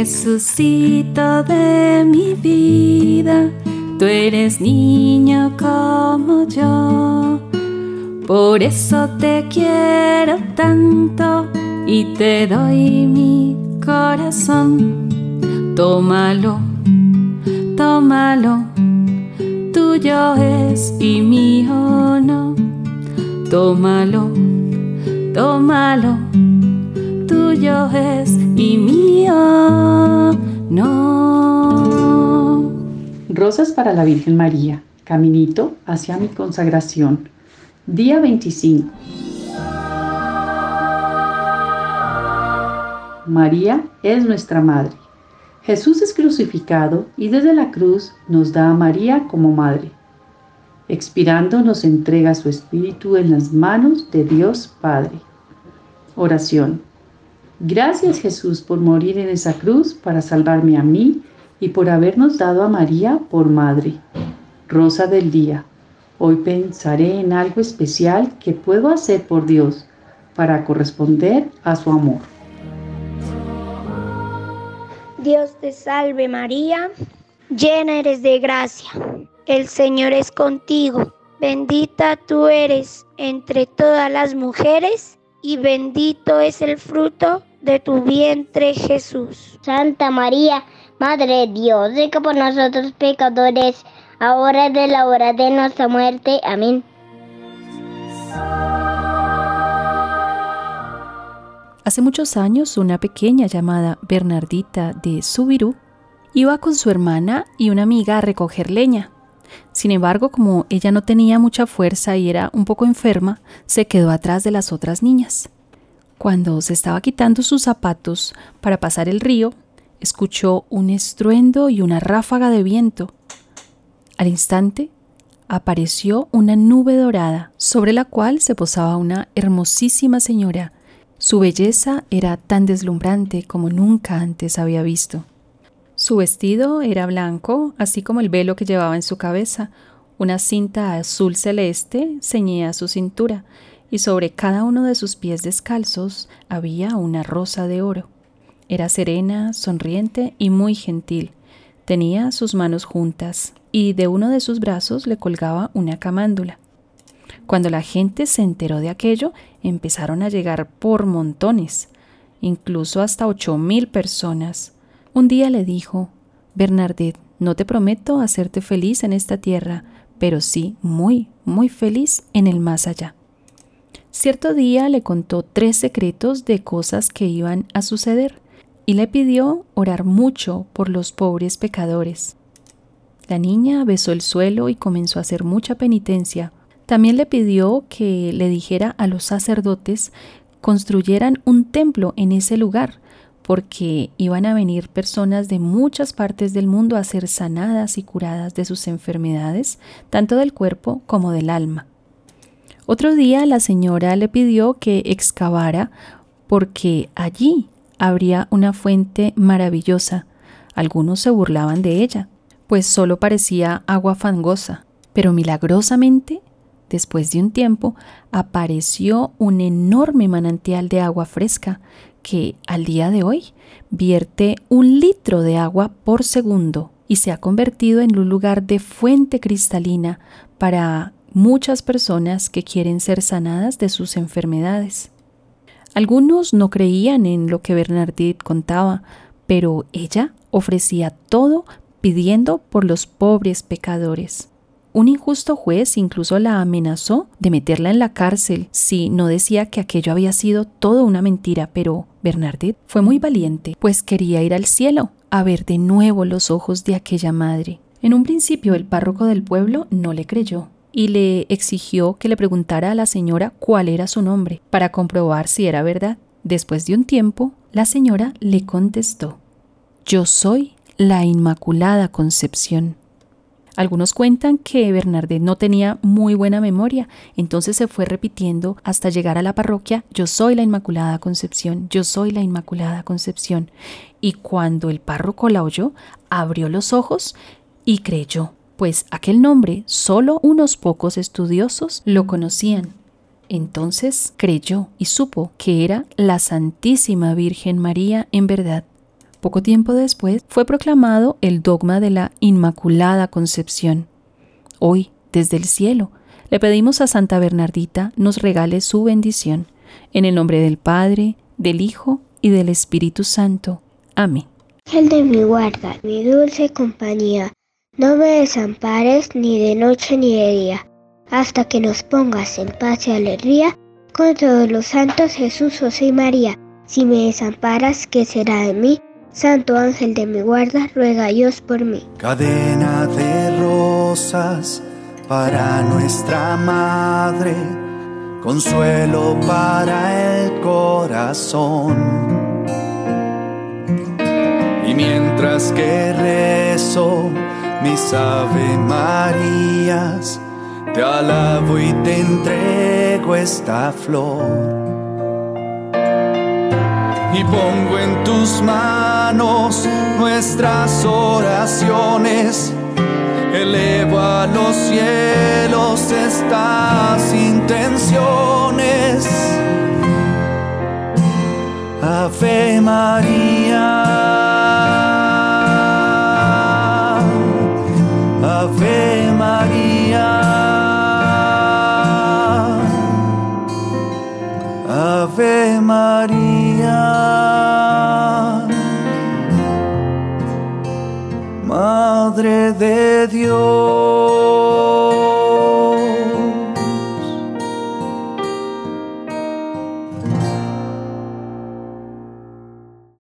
Jesucito de mi vida, tú eres niño como yo. Por eso te quiero tanto y te doy mi corazón. Tómalo, tómalo, tuyo es y mío no. Tómalo, tómalo, tuyo es y mío no. Rosas para la Virgen María, caminito hacia mi consagración. Día 25. María es nuestra Madre. Jesús es crucificado y desde la cruz nos da a María como Madre. Expirando nos entrega su Espíritu en las manos de Dios Padre. Oración. Gracias Jesús por morir en esa cruz para salvarme a mí y por habernos dado a María por Madre. Rosa del Día. Hoy pensaré en algo especial que puedo hacer por Dios para corresponder a su amor. Dios te salve María, llena eres de gracia, el Señor es contigo, bendita tú eres entre todas las mujeres y bendito es el fruto de tu vientre Jesús. Santa María, Madre de Dios, ruega por nosotros pecadores, ahora es de la hora de nuestra muerte. Amén. Hace muchos años, una pequeña llamada Bernardita de Subirú iba con su hermana y una amiga a recoger leña. Sin embargo, como ella no tenía mucha fuerza y era un poco enferma, se quedó atrás de las otras niñas. Cuando se estaba quitando sus zapatos para pasar el río, escuchó un estruendo y una ráfaga de viento. Al instante, apareció una nube dorada sobre la cual se posaba una hermosísima señora su belleza era tan deslumbrante como nunca antes había visto. Su vestido era blanco, así como el velo que llevaba en su cabeza. Una cinta azul celeste ceñía su cintura, y sobre cada uno de sus pies descalzos había una rosa de oro. Era serena, sonriente y muy gentil. Tenía sus manos juntas, y de uno de sus brazos le colgaba una camándula. Cuando la gente se enteró de aquello, empezaron a llegar por montones, incluso hasta ocho mil personas. Un día le dijo, Bernadette, no te prometo hacerte feliz en esta tierra, pero sí muy, muy feliz en el más allá. Cierto día le contó tres secretos de cosas que iban a suceder y le pidió orar mucho por los pobres pecadores. La niña besó el suelo y comenzó a hacer mucha penitencia también le pidió que le dijera a los sacerdotes construyeran un templo en ese lugar, porque iban a venir personas de muchas partes del mundo a ser sanadas y curadas de sus enfermedades, tanto del cuerpo como del alma. Otro día la señora le pidió que excavara porque allí habría una fuente maravillosa. Algunos se burlaban de ella, pues solo parecía agua fangosa, pero milagrosamente Después de un tiempo, apareció un enorme manantial de agua fresca que al día de hoy vierte un litro de agua por segundo y se ha convertido en un lugar de fuente cristalina para muchas personas que quieren ser sanadas de sus enfermedades. Algunos no creían en lo que Bernadette contaba, pero ella ofrecía todo pidiendo por los pobres pecadores. Un injusto juez incluso la amenazó de meterla en la cárcel si no decía que aquello había sido todo una mentira, pero Bernadette fue muy valiente, pues quería ir al cielo a ver de nuevo los ojos de aquella madre. En un principio el párroco del pueblo no le creyó y le exigió que le preguntara a la señora cuál era su nombre para comprobar si era verdad. Después de un tiempo, la señora le contestó Yo soy la Inmaculada Concepción. Algunos cuentan que Bernardet no tenía muy buena memoria, entonces se fue repitiendo hasta llegar a la parroquia, yo soy la Inmaculada Concepción, yo soy la Inmaculada Concepción. Y cuando el párroco la oyó, abrió los ojos y creyó, pues aquel nombre solo unos pocos estudiosos lo conocían. Entonces creyó y supo que era la Santísima Virgen María en verdad. Poco tiempo después fue proclamado el dogma de la Inmaculada Concepción. Hoy, desde el cielo, le pedimos a Santa Bernardita nos regale su bendición. En el nombre del Padre, del Hijo y del Espíritu Santo. Amén. El de mi guarda, mi dulce compañía, no me desampares ni de noche ni de día, hasta que nos pongas en paz y alegría con todos los santos Jesús, José y María. Si me desamparas, ¿qué será de mí? Santo ángel de mi guarda, ruega Dios por mí. Cadena de rosas para nuestra madre, consuelo para el corazón. Y mientras que mis Ave Marías, te alabo y te entrego esta flor. Y pongo en tus manos nuestras oraciones elevo a los cielos estas intenciones. Ave María. Ave María. Ave María. Madre de Dios.